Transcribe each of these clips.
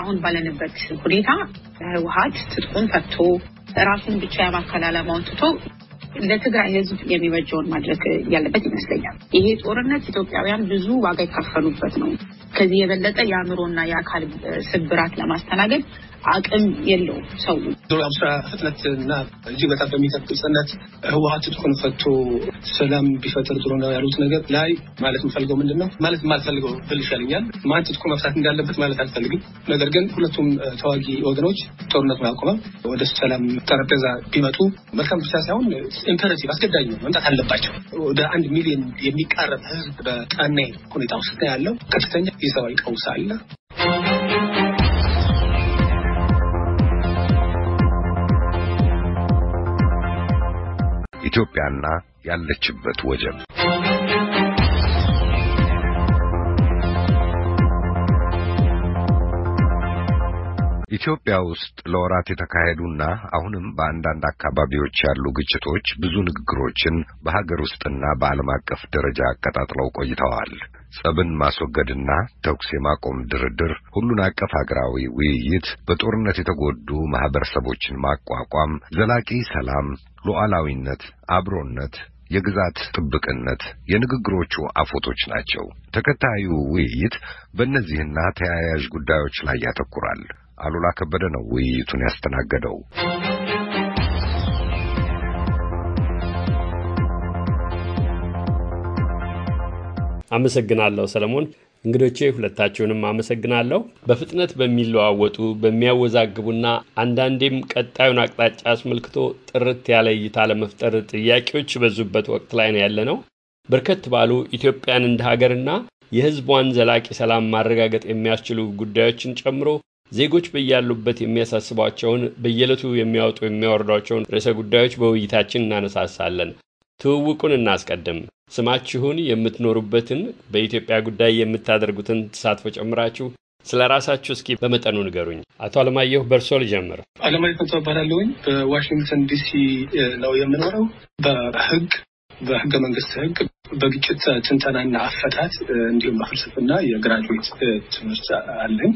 አሁን ባለንበት ሁኔታ ህወሀት ትጥቁን ፈቶ ራሱን ብቻ የማከል ዓላማውን ትቶ ለትግራይ ህዝብ የሚበጀውን ማድረግ ያለበት ይመስለኛል። ይሄ ጦርነት ኢትዮጵያውያን ብዙ ዋጋ የከፈሉበት ነው። ከዚህ የበለጠ የአእምሮና የአካል ስብራት ለማስተናገድ አቅም የለውም ሰው። አብስራ ፍጥነት እና እጅግ በጣም በሚጠብቅ ጽነት ህወሀት ትጥቁን ፈቶ ሰላም ቢፈጥር ጥሩ ነው ያሉት ነገር ላይ ማለት የምፈልገው ምንድን ነው ማለት የማልፈልገው ብል ይሻለኛል። ማን ትጥቁ መፍታት እንዳለበት ማለት አልፈልግም። ነገር ግን ሁለቱም ተዋጊ ወገኖች ጦርነቱን አቁመው ወደ ሰላም ጠረጴዛ ቢመጡ መልካም ብቻ ሳይሆን imperative አስገዳጅ ነው መምጣት አለባቸው። ወደ አንድ ሚሊዮን የሚቃረብ ህዝብ በጠኔ ሁኔታ ውስጥ ያለው ከፍተኛ የሰብአዊ ቀውስ አለ። ኢትዮጵያና ያለችበት ወጀብ ኢትዮጵያ ውስጥ ለወራት የተካሄዱና አሁንም በአንዳንድ አካባቢዎች ያሉ ግጭቶች ብዙ ንግግሮችን በሀገር ውስጥና በዓለም አቀፍ ደረጃ አቀጣጥለው ቆይተዋል። ጸብን ማስወገድና ተኩስ የማቆም ድርድር፣ ሁሉን አቀፍ ሀገራዊ ውይይት፣ በጦርነት የተጎዱ ማህበረሰቦችን ማቋቋም፣ ዘላቂ ሰላም፣ ሉዓላዊነት፣ አብሮነት የግዛት ጥብቅነት የንግግሮቹ አፎቶች ናቸው። ተከታዩ ውይይት በእነዚህና ተያያዥ ጉዳዮች ላይ ያተኩራል። አሉላ ከበደ ነው ውይይቱን ያስተናገደው። አመሰግናለሁ ሰለሞን። እንግዶቼ ሁለታችሁንም አመሰግናለሁ። በፍጥነት በሚለዋወጡ በሚያወዛግቡና አንዳንዴም ቀጣዩን አቅጣጫ አስመልክቶ ጥርት ያለ እይታ ለመፍጠር ጥያቄዎች በዙበት ወቅት ላይ ነው ያለነው። በርከት ባሉ ኢትዮጵያን እንደ ሀገርና የሕዝቧን ዘላቂ ሰላም ማረጋገጥ የሚያስችሉ ጉዳዮችን ጨምሮ ዜጎች በያሉበት የሚያሳስቧቸውን በየዕለቱ የሚያወጡ የሚያወርዷቸውን ርዕሰ ጉዳዮች በውይይታችን እናነሳሳለን። ትውውቁን እናስቀድም። ስማችሁን፣ የምትኖሩበትን፣ በኢትዮጵያ ጉዳይ የምታደርጉትን ተሳትፎ ጨምራችሁ ስለ ራሳችሁ እስኪ በመጠኑ ንገሩኝ። አቶ አለማየሁ በእርሶ ልጀምር። አለማየሁ እባላለሁኝ። በዋሽንግተን ዲሲ ነው የምኖረው። በህግ በህገ መንግስት ህግ በግጭት ትንተናና አፈታት እንዲሁም በፍልስፍና የግራጁዌት ትምህርት አለኝ።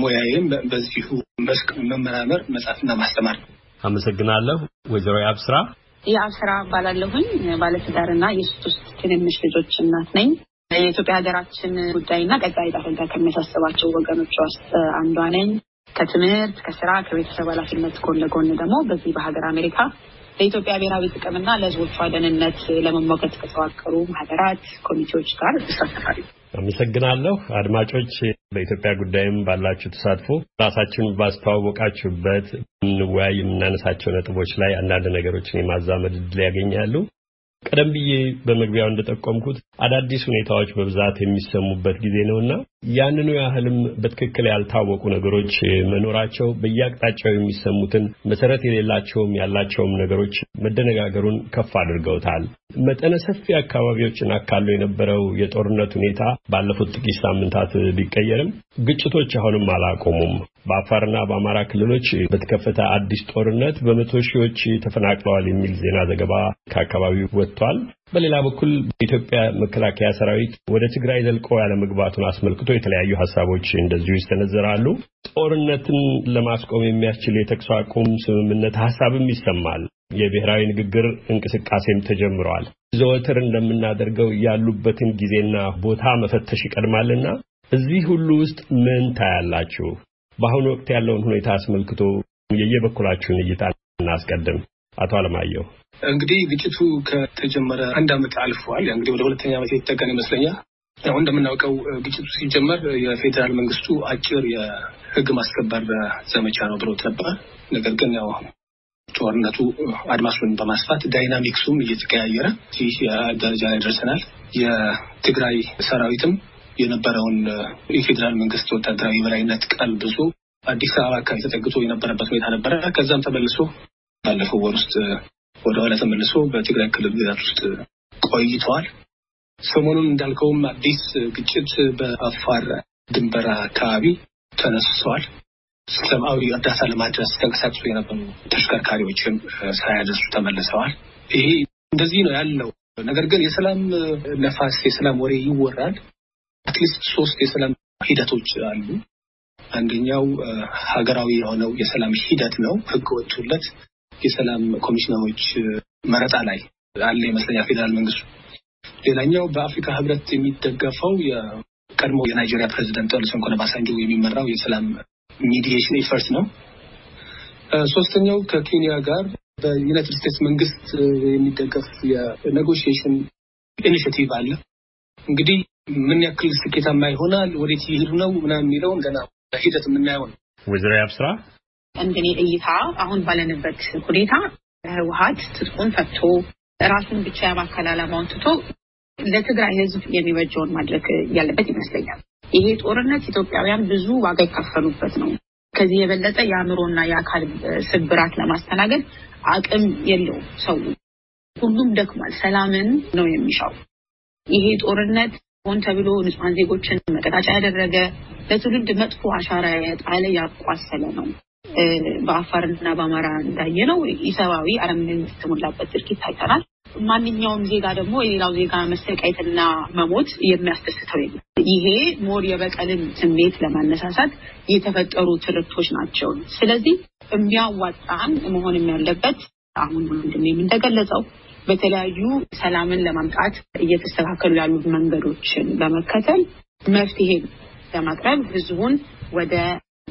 ሙያዬም በዚሁ መስክ መመራመር፣ መጻፍና ማስተማር ነው። አመሰግናለሁ። ወይዘሮ የአብስራ የአብስራ እባላለሁኝ። ባለትዳርና የሶስት ትንንሽ ልጆች እናት ነኝ። የኢትዮጵያ ሀገራችን ጉዳይና ቀጣይ ዳረጋ ከሚያሳስባቸው ወገኖች ውስጥ አንዷ ነኝ። ከትምህርት ከስራ ከቤተሰብ ኃላፊነት ጎን ለጎን ደግሞ በዚህ በሀገር አሜሪካ ለኢትዮጵያ ብሔራዊ ጥቅምና ለሕዝቦቿ ደህንነት ለመሟገት ከተዋቀሩ ሀገራት ኮሚቴዎች ጋር ይሳተፋሉ። አመሰግናለሁ። አድማጮች በኢትዮጵያ ጉዳይም ባላችሁ ተሳትፎ ራሳችሁን ባስተዋወቃችሁበት እንወያይ የምናነሳቸው ነጥቦች ላይ አንዳንድ ነገሮችን የማዛመድ ዕድል ያገኛሉ። ቀደም ብዬ በመግቢያው እንደጠቆምኩት አዳዲስ ሁኔታዎች በብዛት የሚሰሙበት ጊዜ ነውና ያንኑ ያህልም በትክክል ያልታወቁ ነገሮች መኖራቸው በየአቅጣጫው የሚሰሙትን መሰረት የሌላቸውም ያላቸውም ነገሮች መደነጋገሩን ከፍ አድርገውታል። መጠነ ሰፊ አካባቢዎችን አካሎ የነበረው የጦርነት ሁኔታ ባለፉት ጥቂት ሳምንታት ቢቀየርም ግጭቶች አሁንም አላቆሙም። በአፋርና በአማራ ክልሎች በተከፈተ አዲስ ጦርነት በመቶ ሺዎች ተፈናቅለዋል የሚል ዜና ዘገባ ከአካባቢው ወጥቷል። በሌላ በኩል በኢትዮጵያ መከላከያ ሰራዊት ወደ ትግራይ ዘልቆ ያለመግባቱን አስመልክቶ የተለያዩ ሀሳቦች እንደዚሁ ይሰነዘራሉ። ጦርነትን ለማስቆም የሚያስችል የተኩስ አቁም ስምምነት ሀሳብም ይሰማል። የብሔራዊ ንግግር እንቅስቃሴም ተጀምረዋል። ዘወትር እንደምናደርገው ያሉበትን ጊዜና ቦታ መፈተሽ ይቀድማልና እዚህ ሁሉ ውስጥ ምን ታያላችሁ? በአሁኑ ወቅት ያለውን ሁኔታ አስመልክቶ የየበኩላችሁን እይታ እናስቀድም። አቶ አለማየሁ እንግዲህ ግጭቱ ከተጀመረ አንድ ዓመት አልፏል። እንግዲህ ወደ ሁለተኛ ዓመት የተጠጋን ይመስለኛል። ያው እንደምናውቀው ግጭቱ ሲጀመር የፌዴራል መንግስቱ አጭር የህግ ማስከበር ዘመቻ ነው ብሎት ነበር። ነገር ግን ያው ጦርነቱ አድማሱን በማስፋት ዳይናሚክሱም እየተቀያየረ ይህ ደረጃ ላይ ደርሰናል። የትግራይ ሰራዊትም የነበረውን የፌዴራል መንግስት ወታደራዊ የበላይነት ቀልብሶ አዲስ አበባ አካባቢ ተጠግቶ የነበረበት ሁኔታ ነበረ። ከዛም ተመልሶ ባለፈው ወር ውስጥ ወደ ኋላ ተመልሶ በትግራይ ክልል ግዛት ውስጥ ቆይተዋል። ሰሞኑን እንዳልከውም አዲስ ግጭት በአፋር ድንበር አካባቢ ተነስሰዋል። ሰብአዊ እርዳታ ለማድረስ ተንቀሳቅሶ የነበሩ ተሽከርካሪዎችም ሳያደርሱ ተመልሰዋል። ይሄ እንደዚህ ነው ያለው። ነገር ግን የሰላም ነፋስ፣ የሰላም ወሬ ይወራል። at least ሶስት የሰላም ሂደቶች አሉ። አንደኛው ሀገራዊ የሆነው የሰላም ሂደት ነው። ህግ ወጡለት የሰላም ኮሚሽነሮች መረጣ ላይ አለ ይመስለኛል ፌዴራል መንግስቱ። ሌላኛው በአፍሪካ ህብረት የሚደገፈው የቀድሞ የናይጄሪያ ፕሬዚደንት ኦሉሴጉን ኦባሳንጆ የሚመራው የሰላም mediation effort ነው። ሶስተኛው ከኬንያ ጋር በዩናይትድ ስቴትስ መንግስት የሚደገፍ የ negotiation initiative አለ። እንግዲህ ምን ያክል ስኬታማ ይሆናል፣ ወዴት ይሄዱ ነው ምናምን የሚለውን ገና በሂደት የምናየው ነው። ወይዘሮ ያብስራ እንደኔ እይታ አሁን ባለንበት ሁኔታ ህወሀት ትጥቁን ፈቶ ራሱን ብቻ የማከል ዓላማውን ትቶ ለትግራይ ህዝብ የሚበጀውን ማድረግ ያለበት ይመስለኛል። ይሄ ጦርነት ኢትዮጵያውያን ብዙ ዋጋ የከፈሉበት ነው። ከዚህ የበለጠ የአእምሮና የአካል ስብራት ለማስተናገድ አቅም የለውም ሰው። ሁሉም ደክሟል። ሰላምን ነው የሚሻው። ይሄ ጦርነት ሆን ተብሎ ንጹሐን ዜጎችን መቀጣጫ ያደረገ ለትውልድ መጥፎ አሻራ የጣለ ያቋሰለ ነው። በአፋርና በአማራ እንዳየ ነው ኢሰብአዊ አረመኔነት የተሞላበት ድርጊት ታይተናል። ማንኛውም ዜጋ ደግሞ የሌላው ዜጋ መሰቃየትና መሞት የሚያስደስተው የለም። ይሄ ሞር የበቀልን ስሜት ለማነሳሳት የተፈጠሩ ትርክቶች ናቸው። ስለዚህ የሚያዋጣን መሆንም ያለበት አሁን ወንድሜም እንደገለጸው በተለያዩ ሰላምን ለማምጣት እየተስተካከሉ ያሉ መንገዶችን በመከተል መፍትሄ ለማቅረብ ህዝቡን ወደ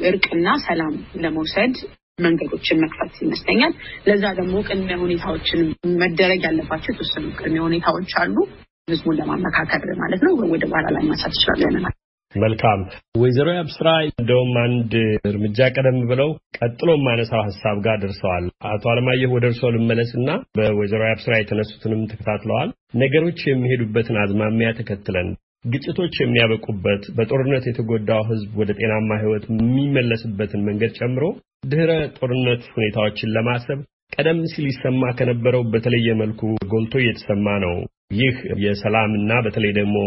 እርቅና ሰላም ለመውሰድ መንገዶችን መክፈት ይመስለኛል። ለዛ ደግሞ ቅድሚያ ሁኔታዎችን መደረግ ያለባቸው የተወሰኑ ቅድሚያ ሁኔታዎች አሉ። ህዝቡን ለማመካከል ማለት ነው። ወደ በኋላ ላይ ማንሳት ይችላለን። መልካም ወይዘሮ አብስራ እንደውም አንድ እርምጃ ቀደም ብለው ቀጥሎ ማነሳው ሀሳብ ጋር ደርሰዋል። አቶ አለማየሁ ወደ እርስዎ ልመለስና በወይዘሮ አብስራ የተነሱትንም ተከታትለዋል። ነገሮች የሚሄዱበትን አዝማሚያ ተከትለን ግጭቶች የሚያበቁበት በጦርነት የተጎዳው ህዝብ ወደ ጤናማ ህይወት የሚመለስበትን መንገድ ጨምሮ ድህረ ጦርነት ሁኔታዎችን ለማሰብ ቀደም ሲል ይሰማ ከነበረው በተለየ መልኩ ጎልቶ እየተሰማ ነው። ይህ የሰላምና በተለይ ደግሞ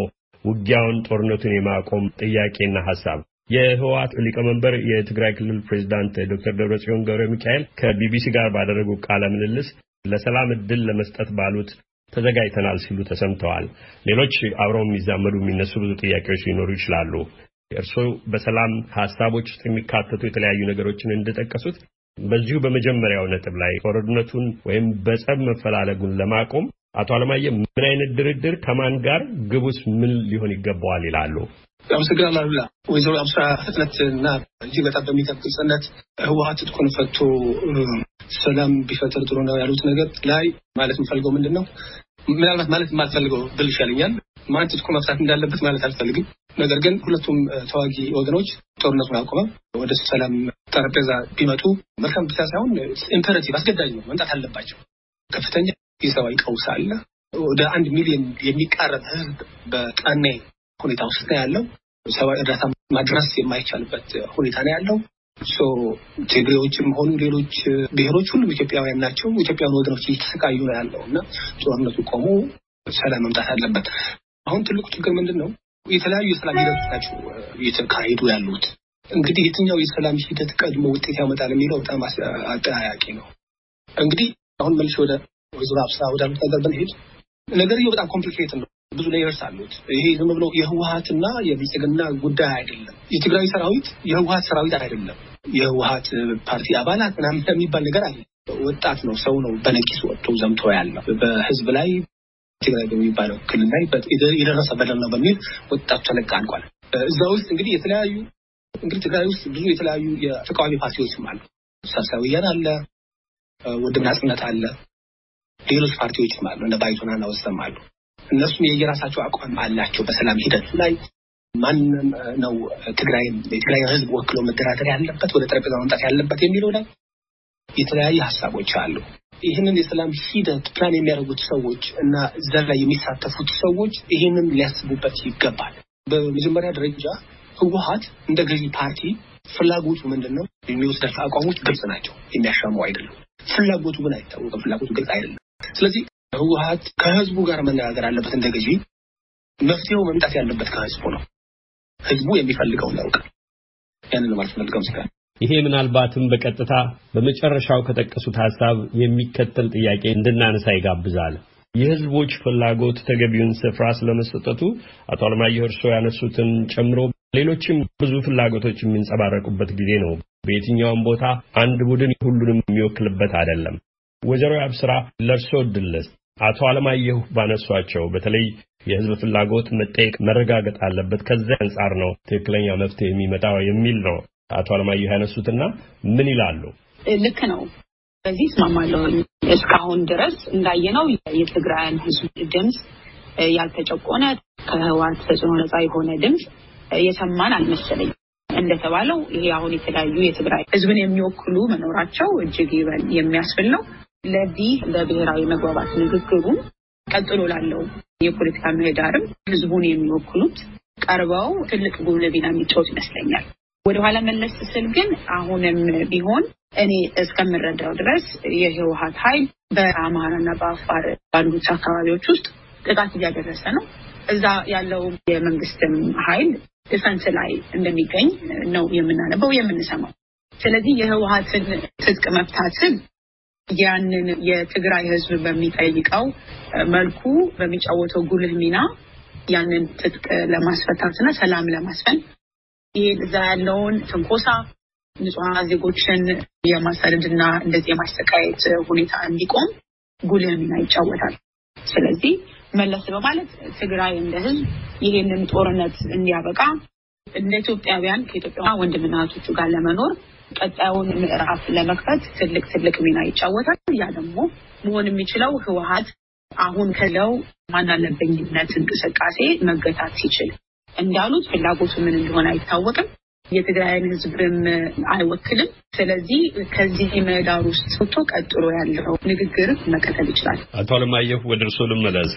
ውጊያውን ጦርነቱን የማቆም ጥያቄና ሀሳብ የህወሓት ሊቀመንበር የትግራይ ክልል ፕሬዚዳንት ዶክተር ደብረጽዮን ገብረ ሚካኤል ከቢቢሲ ጋር ባደረጉ ቃለ ምልልስ ለሰላም እድል ለመስጠት ባሉት ተዘጋጅተናል ሲሉ ተሰምተዋል። ሌሎች አብረው የሚዛመዱ የሚነሱ ብዙ ጥያቄዎች ሊኖሩ ይችላሉ። እርስዎ በሰላም ሀሳቦች ውስጥ የሚካተቱ የተለያዩ ነገሮችን እንደጠቀሱት በዚሁ በመጀመሪያው ነጥብ ላይ ጦርነቱን ወይም በጸብ መፈላለጉን ለማቆም አቶ አለማየ ምን አይነት ድርድር ከማን ጋር ግቡስ ምን ሊሆን ይገባዋል ይላሉ? አመሰግናለሁ አሉላ። ወይዘሮ አብስራ ፍጥነት እና እጅግ በጣም በሚጠብ ግልጽነት ህወሓት ትጥቁን ፈቶ ሰላም ቢፈጥር ጥሩ ነው ያሉት ነገር ላይ ማለት የምፈልገው ምንድን ነው ምናልባት ማለት የማልፈልገው ብል ይሻለኛል። ማን ትጥቁ መፍታት እንዳለበት ማለት አልፈልግም። ነገር ግን ሁለቱም ተዋጊ ወገኖች ጦርነቱን አቁመው ወደ ሰላም ጠረጴዛ ቢመጡ መልካም ብቻ ሳይሆን imperative አስገዳጅ ነው፣ መምጣት አለባቸው። ከፍተኛ የሰብአዊ ቀውስ አለ። ወደ አንድ ሚሊዮን የሚቃረብ ህዝብ በጠኔ ሁኔታ ውስጥ ነው ያለው። ሰብአዊ እርዳታ ማድረስ የማይቻልበት ሁኔታ ነው ያለው። ትግሬዎችም ሆኑ ሌሎች ብሔሮች ሁሉም ኢትዮጵያውያን ናቸው። ኢትዮጵያውያን ወገኖች እየተሰቃዩ ነው ያለው እና ጦርነቱ ቆሞ ሰላም መምጣት አለበት። አሁን ትልቁ ችግር ምንድን ነው? የተለያዩ የሰላም ሂደቶች ናቸው እየተካሄዱ ያሉት። እንግዲህ የትኛው የሰላም ሂደት ቀድሞ ውጤት ያመጣል የሚለው በጣም አጠያያቂ ነው። እንግዲህ አሁን መልሼ ወደ ወይዘሮ አብስራ ወዳሉት ነገር ብንሄድ ነገርየው በጣም complicate ነው። ብዙ layers አሉት። ይሄ ዝም ብሎ የህወሀትና የብልጽግና ጉዳይ አይደለም። የትግራይ ሰራዊት የህወሀት ሰራዊት አይደለም። የህወሀት ፓርቲ አባላት ምናምን የሚባል ነገር አለ። ወጣት ነው፣ ሰው ነው በነቂስ ወጥቶ ዘምቶ ያለው በህዝብ ላይ ትግራይ በሚባለው ክልል ላይ የደረሰ በደል ነው በሚል ወጣቱ ተለቃልቋል። እዛ ውስጥ እንግዲህ የተለያዩ እንግዲህ ትግራይ ውስጥ ብዙ የተለያዩ የተቃዋሚ ፓርቲዎችም አሉ። ሳልሳይ ወያነ አለ፣ ወድብ ናጽነት አለ፣ ሌሎች ፓርቲዎችም አሉ፣ እነ ባይቶናና ወሰም አሉ። እነሱም የየራሳቸው አቋም አላቸው። በሰላም ሂደቱ ላይ ማንም ነው ትግራይን የትግራይ ህዝብ ወክሎ መደራደር ያለበት ወደ ጠረጴዛ መምጣት ያለበት የሚለው ላይ የተለያየ ሀሳቦች አሉ። ይህንን የሰላም ሂደት ፕላን የሚያደርጉት ሰዎች እና እዛ ላይ የሚሳተፉት ሰዎች ይህንን ሊያስቡበት ይገባል። በመጀመሪያ ደረጃ ህወሀት እንደ ገዢ ፓርቲ ፍላጎቱ ምንድን ነው? የሚወስዳቸው አቋሞች ግልጽ ናቸው፣ የሚያሻሙ አይደሉም። ፍላጎቱ ግን አይታወቅም። ፍላጎቱ ግልጽ አይደለም። ስለዚህ ህወሀት ከህዝቡ ጋር መነጋገር አለበት። እንደ ገዢ መፍትሄው መምጣት ያለበት ከህዝቡ ነው። ህዝቡ የሚፈልገውን ያውቃል። ያንን ማለት ፈልገው ስጋር ይሄ ምናልባትም በቀጥታ በመጨረሻው ከጠቀሱት ሀሳብ የሚከተል ጥያቄ እንድናነሳ ይጋብዛል። የህዝቦች ፍላጎት ተገቢውን ስፍራ ስለመሰጠቱ አቶ አለማየሁ እርስዎ ያነሱትን ጨምሮ ሌሎችም ብዙ ፍላጎቶች የሚንጸባረቁበት ጊዜ ነው። በየትኛውም ቦታ አንድ ቡድን ሁሉንም የሚወክልበት አይደለም። ወይዘሮ አብስራ ለእርሶ ድልስ አቶ አለማየሁ ባነሷቸው በተለይ የህዝብ ፍላጎት መጠየቅ መረጋገጥ አለበት፣ ከዚያ አንጻር ነው ትክክለኛ መፍትሄ የሚመጣው የሚል ነው አቶ አለማየሁ ያነሱትና ምን ይላሉ? ልክ ነው። በዚህ እስማማለሁ። እስካሁን ድረስ እንዳየነው የትግራይን ህዝብ ድምፅ ያልተጨቆነ ከህወሓት ተጽዕኖ ነፃ የሆነ ድምፅ የሰማን አልመሰለኝ። እንደተባለው ይሄ አሁን የተለያዩ የትግራይ ህዝብን የሚወክሉ መኖራቸው እጅግ ይበል የሚያስብል ነው። ለዚህ ለብሔራዊ መግባባት ንግግሩ ቀጥሎ ላለው የፖለቲካ ምህዳርም ህዝቡን የሚወክሉት ቀርበው ትልቅ ጉልህ ሚና የሚጫወት ይመስለኛል። ወደኋላ መለስ ስል ግን አሁንም ቢሆን እኔ እስከምረዳው ድረስ የህወሀት ኃይል በአማራና በአፋር ባሉት አካባቢዎች ውስጥ ጥቃት እያደረሰ ነው። እዛ ያለው የመንግስትም ኃይል ዲፈንስ ላይ እንደሚገኝ ነው የምናነበው የምንሰማው። ስለዚህ የህወሀትን ትጥቅ መፍታትን ያንን የትግራይ ህዝብ በሚጠይቀው መልኩ በሚጫወተው ጉልህ ሚና ያንን ትጥቅ ለማስፈታትና ሰላም ለማስፈን ይሄ እዛ ያለውን ትንኮሳ ንጹሐን ዜጎችን የማሳደድና እንደዚህ የማሰቃየት ሁኔታ እንዲቆም ጉልህ ሚና ይጫወታል። ስለዚህ መለስ በማለት ትግራይ እንደ ህዝብ ይሄንን ጦርነት እንዲያበቃ እንደ ኢትዮጵያውያን ከኢትዮጵያ ወንድምና ጋር ለመኖር ቀጣዩን ምዕራፍ ለመክፈት ትልቅ ትልቅ ሚና ይጫወታል። ያ ደግሞ መሆን የሚችለው ህወሀት አሁን ከለው ማናለበኝነት እንቅስቃሴ መገታት ሲችል እንዳሉት ፍላጎቱ ምን እንደሆነ አይታወቅም። የትግራይን ህዝብም አይወክልም። ስለዚህ ከዚህ ምህዳር ውስጥ ወጥቶ ቀጥሎ ያለው ንግግር መከተል ይችላል። አቶ አለማየሁ ወደ እርስዎ ልመለስ።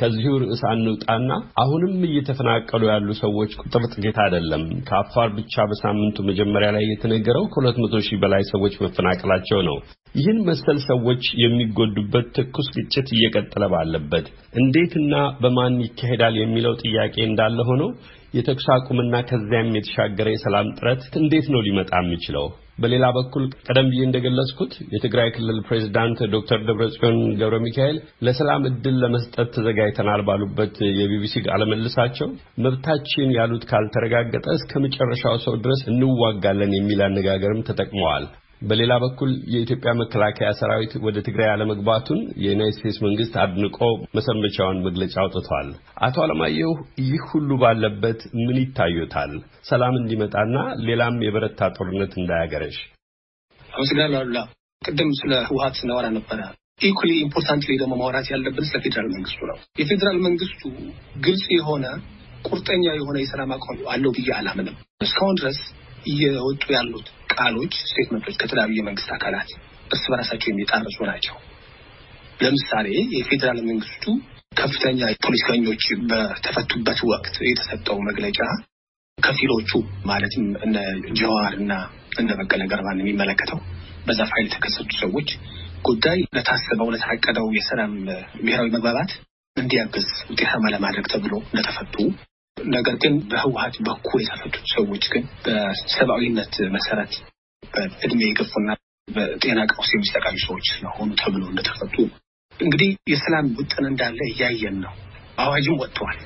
ከዚሁ ርዕስ አንውጣና አሁንም እየተፈናቀሉ ያሉ ሰዎች ቁጥር ጥቂት አይደለም። ከአፋር ብቻ በሳምንቱ መጀመሪያ ላይ የተነገረው ከሁለት መቶ ሺህ በላይ ሰዎች መፈናቀላቸው ነው። ይህን መሰል ሰዎች የሚጎዱበት ትኩስ ግጭት እየቀጠለ ባለበት እንዴትና በማን ይካሄዳል የሚለው ጥያቄ እንዳለ ሆነው የተኩስ አቁምና ከዚያም የተሻገረ የሰላም ጥረት እንዴት ነው ሊመጣ የሚችለው? በሌላ በኩል ቀደም ብዬ እንደገለጽኩት የትግራይ ክልል ፕሬዚዳንት ዶክተር ደብረጽዮን ገብረ ሚካኤል ለሰላም እድል ለመስጠት ተዘጋጅተናል ባሉበት የቢቢሲ ቃለ መልሳቸው መብታችን ያሉት ካልተረጋገጠ እስከ መጨረሻው ሰው ድረስ እንዋጋለን የሚል አነጋገርም ተጠቅመዋል። በሌላ በኩል የኢትዮጵያ መከላከያ ሰራዊት ወደ ትግራይ አለመግባቱን የዩናይትድ ስቴትስ መንግስት አድንቆ መሰንበቻውን መግለጫ አውጥቷል። አቶ አለማየሁ ይህ ሁሉ ባለበት ምን ይታዩታል? ሰላም እንዲመጣና ሌላም የበረታ ጦርነት እንዳያገረሽ። አመሰግናለሁ አሉላ። ቅድም ስለ ህወሀት ስናወራ ነበረ። equally importantly ደግሞ ማውራት ያለብን ስለ ፌዴራል መንግስቱ ነው። የፌዴራል መንግስቱ ግልጽ የሆነ ቁርጠኛ የሆነ የሰላም አቋም አለው ብዬ አላምንም። እስካሁን ድረስ እየወጡ ያሉት ቃሎች፣ statement ኦች ከተለያዩ የመንግስት አካላት እርስ በራሳቸው የሚጣረሱ ናቸው። ለምሳሌ የፌዴራል መንግስቱ ከፍተኛ ፖለቲከኞች በተፈቱበት ወቅት የተሰጠው መግለጫ ከፊሎቹ ማለትም እነ ጀዋር እና እነ በቀለ ገርባን የሚመለከተው በዛ ፋይል የተከሰቱ ሰዎች ጉዳይ ለታሰበው ለታቀደው የሰላም ብሔራዊ መግባባት እንዲያግዝ ውጤታማ ለማድረግ ተብሎ እንደተፈቱ ነገር ግን በህወሀት በኩል የተፈቱት ሰዎች ግን በሰብአዊነት መሰረት በእድሜ የገፉና በጤና ቀውስ የሚሰቃዩ ሰዎች ስለሆኑ ተብሎ እንደተፈቱ እንግዲህ የሰላም ውጥን እንዳለ እያየን ነው። አዋጅም ወጥተዋል።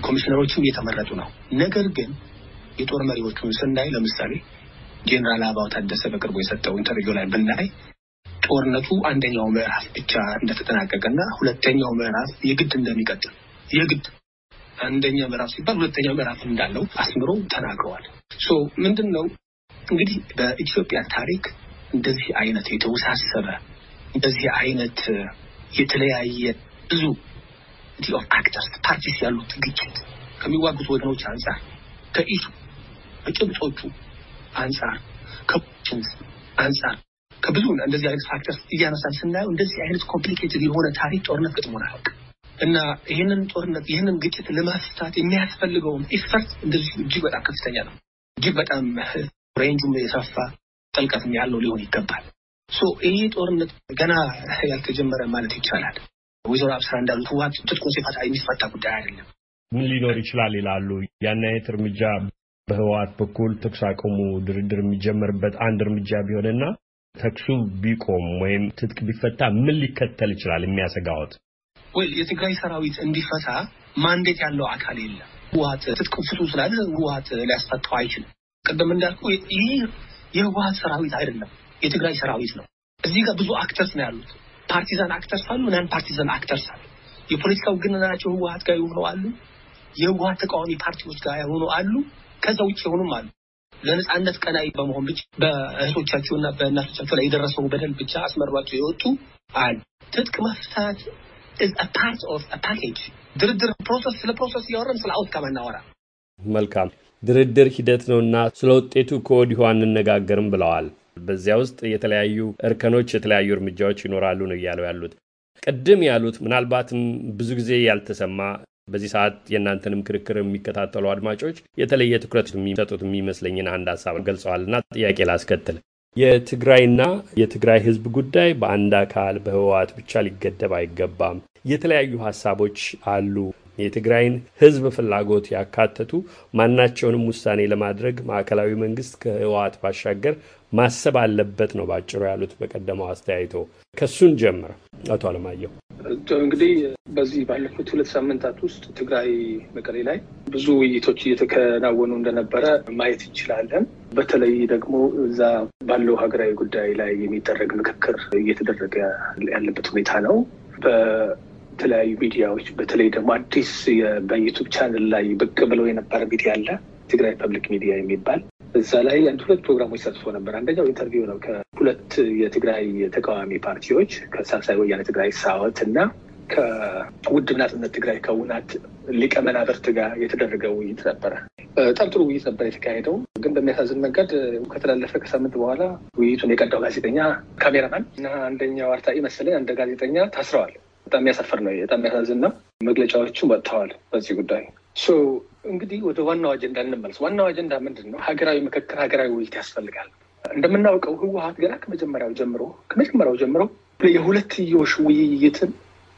ኮሚሽነሮችም እየተመረጡ ነው። ነገር ግን የጦር መሪዎቹን ስናይ ለምሳሌ ጄኔራል አበባው ታደሰ በቅርቡ የሰጠው interview ላይ ብናይ ጦርነቱ አንደኛው ምዕራፍ ብቻ እንደተጠናቀቀና ሁለተኛው ምዕራፍ የግድ እንደሚቀጥል የግድ አንደኛ ምዕራፍ ሲባል ሁለተኛ ምዕራፍ እንዳለው አስምሮ ተናግረዋል። so ምንድን ነው እንግዲህ በኢትዮጵያ ታሪክ እንደዚህ አይነት የተወሳሰበ እንደዚህ አይነት የተለያየ ብዙ of actors parties ያሉት ግጭት ከሚዋጉት ወገኖች አንጻር ከ issue ከጭብጦቹ አንጻር ከ positions አንጻር ከብዙ እንደዚህ አይነት factors እያነሳን ስናየው እንደዚህ አይነት complicated የሆነ ታሪክ ጦርነት ገጥሞን አያውቅም። እና ይህንን ጦርነት ይህንን ግጭት ለማስታት የሚያስፈልገውን ኢፈርት እንደዚህ እጅግ በጣም ከፍተኛ ነው። እጅግ በጣም ሬንጁም የሰፋ ጥልቀትም ያለው ሊሆን ይገባል። ይህ ጦርነት ገና ያልተጀመረ ማለት ይቻላል። ወይዘሮ አብስራ እንዳሉት ህወሓት ትጥቁን ሲፈታ የሚፈታ ጉዳይ አይደለም። ምን ሊኖር ይችላል ይላሉ። ያን አይነት እርምጃ በህወሓት በኩል ተኩስ አቁሙ ድርድር የሚጀመርበት አንድ እርምጃ ቢሆንና ተኩሱ ቢቆም ወይም ትጥቅ ቢፈታ ምን ሊከተል ይችላል የሚያሰጋዎት? ወይ የትግራይ ሰራዊት እንዲፈታ mandate ያለው አካል የለም። ህወሀት ትጥቅ ፍቱ ስላለ ህወሀት ሊያስፈታው አይችልም። ቅድም እንዳልኩ ይህ የህወሀት ሰራዊት አይደለም፣ የትግራይ ሰራዊት ነው። እዚህ ጋር ብዙ actors ነው ያሉት። partisan actors አሉ፣ non partisan actors አሉ። የፖለቲካው ግንኙነታቸው ህወሀት ጋር የሆኑ አሉ፣ የህወሀት ተቃዋሚ ፓርቲዎች ጋር የሆኑ አሉ፣ ከዛ ውጭ የሆኑም አሉ። ለነጻነት ቀናኢ በመሆን ብቻ በእህቶቻቸውና በእናቶቻቸው ላይ የደረሰው በደል ብቻ አስመርሯቸው የወጡ አሉ። ትጥቅ መፍታት part of package ድርድር process ስለ process እያወረን ስለ outcome አናወራ። መልካም ድርድር ሂደት ነውና ስለ ውጤቱ ከወዲሁ አንነጋገርም ብለዋል። በዚያ ውስጥ የተለያዩ እርከኖች፣ የተለያዩ እርምጃዎች ይኖራሉ ነው እያለው ያሉት። ቅድም ያሉት ምናልባትም ብዙ ጊዜ ያልተሰማ በዚህ ሰዓት የእናንተንም ክርክር የሚከታተሉ አድማጮች የተለየ ትኩረት የሚሰጡት የሚመስለኝን አንድ ሀሳብ ገልጸዋልና ጥያቄ ላስከትል። የትግራይና የትግራይ ሕዝብ ጉዳይ በአንድ አካል በህወሓት ብቻ ሊገደብ አይገባም። የተለያዩ ሀሳቦች አሉ። የትግራይን ሕዝብ ፍላጎት ያካተቱ ማናቸውንም ውሳኔ ለማድረግ ማዕከላዊ መንግስት ከህወሓት ባሻገር ማሰብ አለበት ነው ባጭሩ ያሉት በቀደመው አስተያየቶ። ከሱ እንጀምር አቶ አለማየሁ። እንግዲህ በዚህ ባለፉት ሁለት ሳምንታት ውስጥ ትግራይ መቀሌ ላይ ብዙ ውይይቶች እየተከናወኑ እንደነበረ ማየት እንችላለን። በተለይ ደግሞ እዛ ባለው ሀገራዊ ጉዳይ ላይ የሚደረግ ምክክር እየተደረገ ያለበት ሁኔታ ነው። በተለያዩ ሚዲያዎች በተለይ ደግሞ አዲስ በ YouTube channel ላይ ብቅ ብለው የነበረ ሚዲያ አለ፣ ትግራይ public media የሚባል እዛ ላይ አንድ ሁለት ፕሮግራሞች ለጥፎ ነበር። አንደኛው interview ነው ከሁለት የትግራይ ተቃዋሚ ፓርቲዎች ከሳልሳይ ወያነ ትግራይ ሳወት እና ከውድብ ናጽነት ትግራይ ከውናት ሊቀመናብርት ጋር የተደረገ ውይይት ነበረ። በጣም ጥሩ ውይይት ነበር የተካሄደው። ግን በሚያሳዝን መንገድ ከተላለፈ ከሳምንት በኋላ ውይይቱን የቀዳው ጋዜጠኛ ካሜራማን እና አንደኛው አርታኢ መሰለኝ አንድ ጋዜጠኛ ታስረዋል። በጣም የሚያሳፍር ነው። በጣም የሚያሳዝን ነው። መግለጫዎችም ወጥተዋል በዚህ ጉዳይ። እንግዲህ ወደ ዋናው አጀንዳ እንመለስ። ዋናው አጀንዳ ምንድን ነው? ሀገራዊ ምክክር፣ ሀገራዊ ውይይት ያስፈልጋል። እንደምናውቀው ህወሀት ገና ከመጀመሪያው ጀምሮ ከመጀመሪያው ጀምሮ የሁለትዮሽ ውይይትን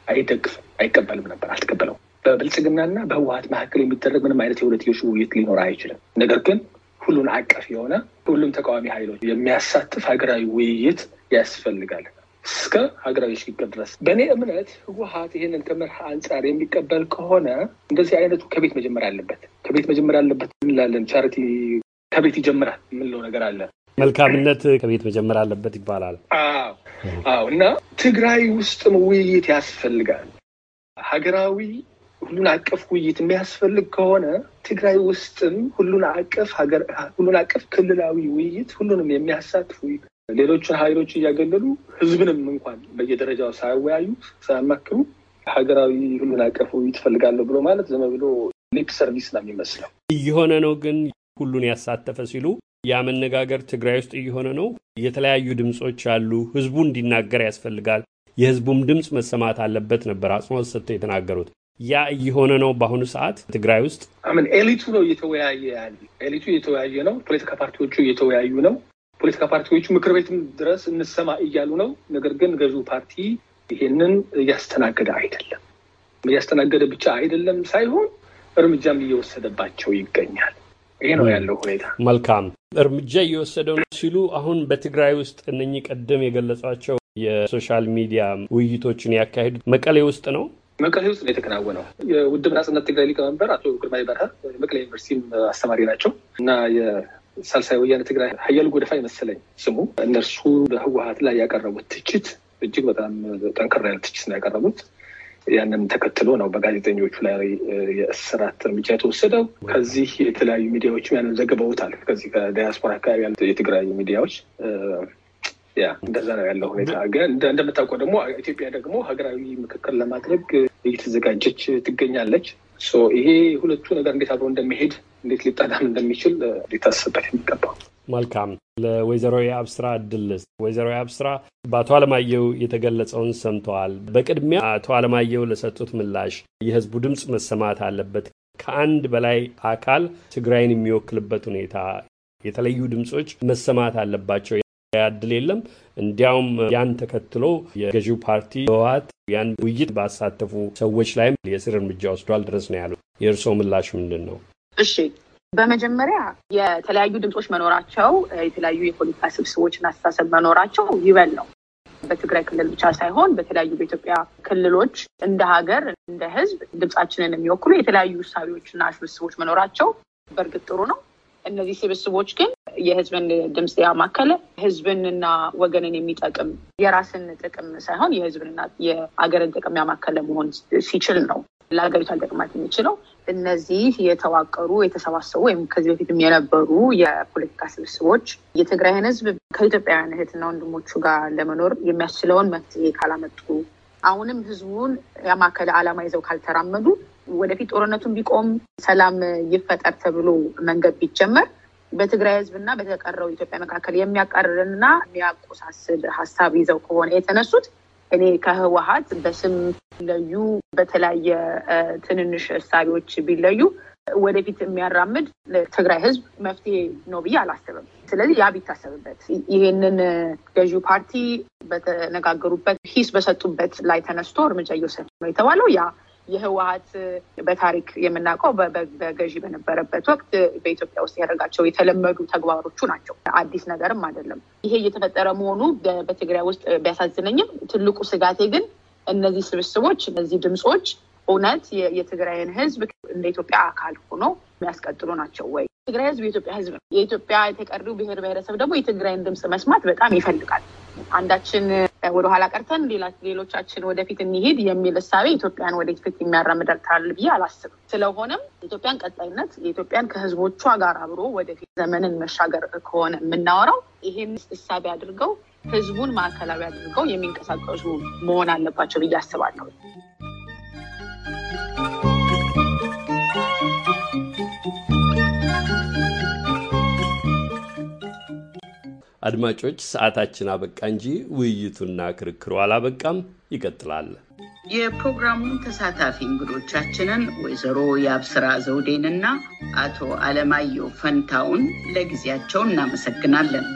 አይደግፍም፣ አይቀበልም ነበር፣ አልተቀበለው። በብልጽግናና በህወሀት መካከል የሚደረግ ምንም አይነት የሁለትዮሽ ውይይት ሊኖር አይችልም። ነገር ግን ሁሉን አቀፍ የሆነ ሁሉም ተቃዋሚ ኃይሎች የሚያሳትፍ ሀገራዊ ውይይት ያስፈልጋል እስከ ሀገራዊ ሽግግር ድረስ። በእኔ እምነት ህወሀት ይህንን ከመርህ አንጻር የሚቀበል ከሆነ እንደዚህ አይነቱ ከቤት መጀመር አለበት። ከቤት መጀመር አለበት እንላለን። ቻሪቲ ከቤት ይጀምራል የምንለው ነገር አለ። መልካምነት ከቤት መጀመር አለበት ይባላል። አዎ አዎ። እና ትግራይ ውስጥም ውይይት ያስፈልጋል። ሀገራዊ ሁሉን አቀፍ ውይይት የሚያስፈልግ ከሆነ ትግራይ ውስጥም ሁሉን አቀፍ ሁሉን አቀፍ ክልላዊ ውይይት ሁሉንም የሚያሳትፍ ሌሎችን ኃይሎች እያገለሉ ህዝብንም እንኳን በየደረጃው ሳያወያዩ ሳያማክሩ ሀገራዊ ሁሉን አቀፍ ውይይት እፈልጋለሁ ብሎ ማለት ዝም ብሎ lip service ነው የሚመስለው። እየሆነ ነው ግን ሁሉን ያሳተፈ ሲሉ ያ መነጋገር ትግራይ ውስጥ እየሆነ ነው። የተለያዩ ድምፆች አሉ። ህዝቡ እንዲናገር ያስፈልጋል። የህዝቡም ድምፅ መሰማት አለበት ነበር አጽንኦት ሰጥተው የተናገሩት። ያ እየሆነ ነው በአሁኑ ሰዓት ትግራይ ውስጥ ምን elite ኡ ነው እየተወያየ ያለ elite ኡ እየተወያየ ነው። ፖለቲካ ፓርቲዎቹ እየተወያዩ ነው። ፖለቲካ ፓርቲዎቹ ምክር ቤትም ድረስ እንሰማ እያሉ ነው። ነገር ግን ገዢው ፓርቲ ይሄንን እያስተናገደ አይደለም። እያስተናገደ ብቻ አይደለም ሳይሆን እርምጃም እየወሰደባቸው ይገኛል። ይሄ ነው ያለው ሁኔታ። መልካም እርምጃ እየወሰደው ነው ሲሉ አሁን በትግራይ ውስጥ እነኚህ ቀደም የገለጿቸው የ social media ውይይቶችን ያካሄዱት መቀሌ ውስጥ ነው። መቀሌ ውስጥ ነው የተከናወነው። የውድብ ናጽነት ትግራይ ሊቀመንበር አቶ ግርማይ በርሀ መቀሌ ዩኒቨርሲቲም አስተማሪ ናቸው እና የሳልሳይ ወያነ ትግራይ ሀያሉ ጎደፋ ይመስለኝ ስሙ። እነርሱ በህወሀት ላይ ያቀረቡት ትችት እጅግ በጣም ጠንከር ያለ ትችት ነው ያቀረቡት። ያንን ተከትሎ ነው በጋዜጠኞቹ ላይ የእስራት እርምጃ የተወሰደው። ከዚህ የተለያዩ ሚዲያዎችም ያንን ዘግበውታል። ከዚህ ከዲያስፖራ አካባቢ ያሉት የትግራይ ሚዲያዎች ያ እንደዛ ነው ያለው ሁኔታ። ግን እንደምታውቀው ደግሞ ኢትዮጵያ ደግሞ ሀገራዊ ምክክር ለማድረግ እየተዘጋጀች ትገኛለች። ይሄ ሁለቱ ነገር እንዴት አብሮ እንደሚሄድ እንዴት ሊጣዳም እንደሚችል ሊታስብበት የሚገባው። መልካም። ለወይዘሮ የአብስራ እድልስ ወይዘሮ የአብስራ በአቶ አለማየሁ የተገለጸውን ሰምተዋል። በቅድሚያ አቶ አለማየሁ ለሰጡት ምላሽ የህዝቡ ድምፅ መሰማት አለበት፣ ከአንድ በላይ አካል ትግራይን የሚወክልበት ሁኔታ የተለዩ ድምፆች መሰማት አለባቸው ያድል የለም። እንዲያውም ያን ተከትሎ የገዢው ፓርቲ ህወሓት ያን ውይይት ባሳተፉ ሰዎች ላይም የስር እርምጃ ወስዷል ድረስ ነው ያሉት። የእርስዎ ምላሽ ምንድን ነው? እሺ በመጀመሪያ የተለያዩ ድምፆች መኖራቸው የተለያዩ የፖለቲካ ስብስቦችና አስተሳሰብ መኖራቸው ይበል ነው። በትግራይ ክልል ብቻ ሳይሆን በተለያዩ በኢትዮጵያ ክልሎች እንደ ሀገር እንደ ሕዝብ ድምጻችንን የሚወክሉ የተለያዩ እሳቤዎችና ስብስቦች መኖራቸው በእርግጥ ጥሩ ነው። እነዚህ ስብስቦች ግን የህዝብን ድምፅ ያማከለ ህዝብንና ወገንን የሚጠቅም የራስን ጥቅም ሳይሆን የህዝብንና የአገርን ጥቅም ያማከለ መሆን ሲችል ነው ለሀገሪቷ ሊጠቅማት የሚችለው። እነዚህ የተዋቀሩ የተሰባሰቡ ወይም ከዚህ በፊትም የነበሩ የፖለቲካ ስብስቦች የትግራይን ህዝብ ከኢትዮጵያውያን እህትና ወንድሞቹ ጋር ለመኖር የሚያስችለውን መፍትሄ ካላመጡ አሁንም ህዝቡን ያማከለ ዓላማ ይዘው ካልተራመዱ ወደፊት ጦርነቱን ቢቆም ሰላም ይፈጠር ተብሎ መንገድ ቢጀመር በትግራይ ህዝብና በተቀረው ኢትዮጵያ መካከል የሚያቃርርንና የሚያቆሳስል ሀሳብ ይዘው ከሆነ የተነሱት እኔ ከህወሀት በስም ቢለዩ በተለያየ ትንንሽ እሳቤዎች ቢለዩ ወደፊት የሚያራምድ ለትግራይ ህዝብ መፍትሄ ነው ብዬ አላስብም። ስለዚህ ያ ቢታሰብበት ይሄንን ገዢው ፓርቲ በተነጋገሩበት ሂስ በሰጡበት ላይ ተነስቶ እርምጃ እየወሰደ ነው የተባለው ያ የህወሀት በታሪክ የምናውቀው በገዢ በነበረበት ወቅት በኢትዮጵያ ውስጥ ያደረጋቸው የተለመዱ ተግባሮቹ ናቸው። አዲስ ነገርም አይደለም። ይሄ እየተፈጠረ መሆኑ በትግራይ ውስጥ ቢያሳዝነኝም ትልቁ ስጋቴ ግን እነዚህ ስብስቦች፣ እነዚህ ድምፆች እውነት የትግራይን ህዝብ እንደ ኢትዮጵያ አካል ሆኖ የሚያስቀጥሉ ናቸው ወይ? ትግራይ ህዝብ የኢትዮጵያ ህዝብ ነው። የኢትዮጵያ የተቀሪው ብሔር ብሔረሰብ ደግሞ የትግራይን ድምፅ መስማት በጣም ይፈልጋል። አንዳችን ወደኋላ ቀርተን ሌሎቻችን ወደፊት እንሂድ የሚል እሳቤ ኢትዮጵያን ወደፊት የሚያራምዳል ብዬ አላስብም። ስለሆነም የኢትዮጵያን ቀጣይነት የኢትዮጵያን ከህዝቦቿ ጋር አብሮ ወደፊት ዘመንን መሻገር ከሆነ የምናወራው ይሄን እሳቤ አድርገው ህዝቡን ማዕከላዊ አድርገው የሚንቀሳቀሱ መሆን አለባቸው ብዬ አስባለሁ። አድማጮች፣ ሰዓታችን አበቃ እንጂ ውይይቱና ክርክሩ አላበቃም፣ ይቀጥላል። የፕሮግራሙ ተሳታፊ እንግዶቻችንን ወይዘሮ የአብስራ ዘውዴንና አቶ አለማየሁ ፈንታውን ለጊዜያቸው እናመሰግናለን።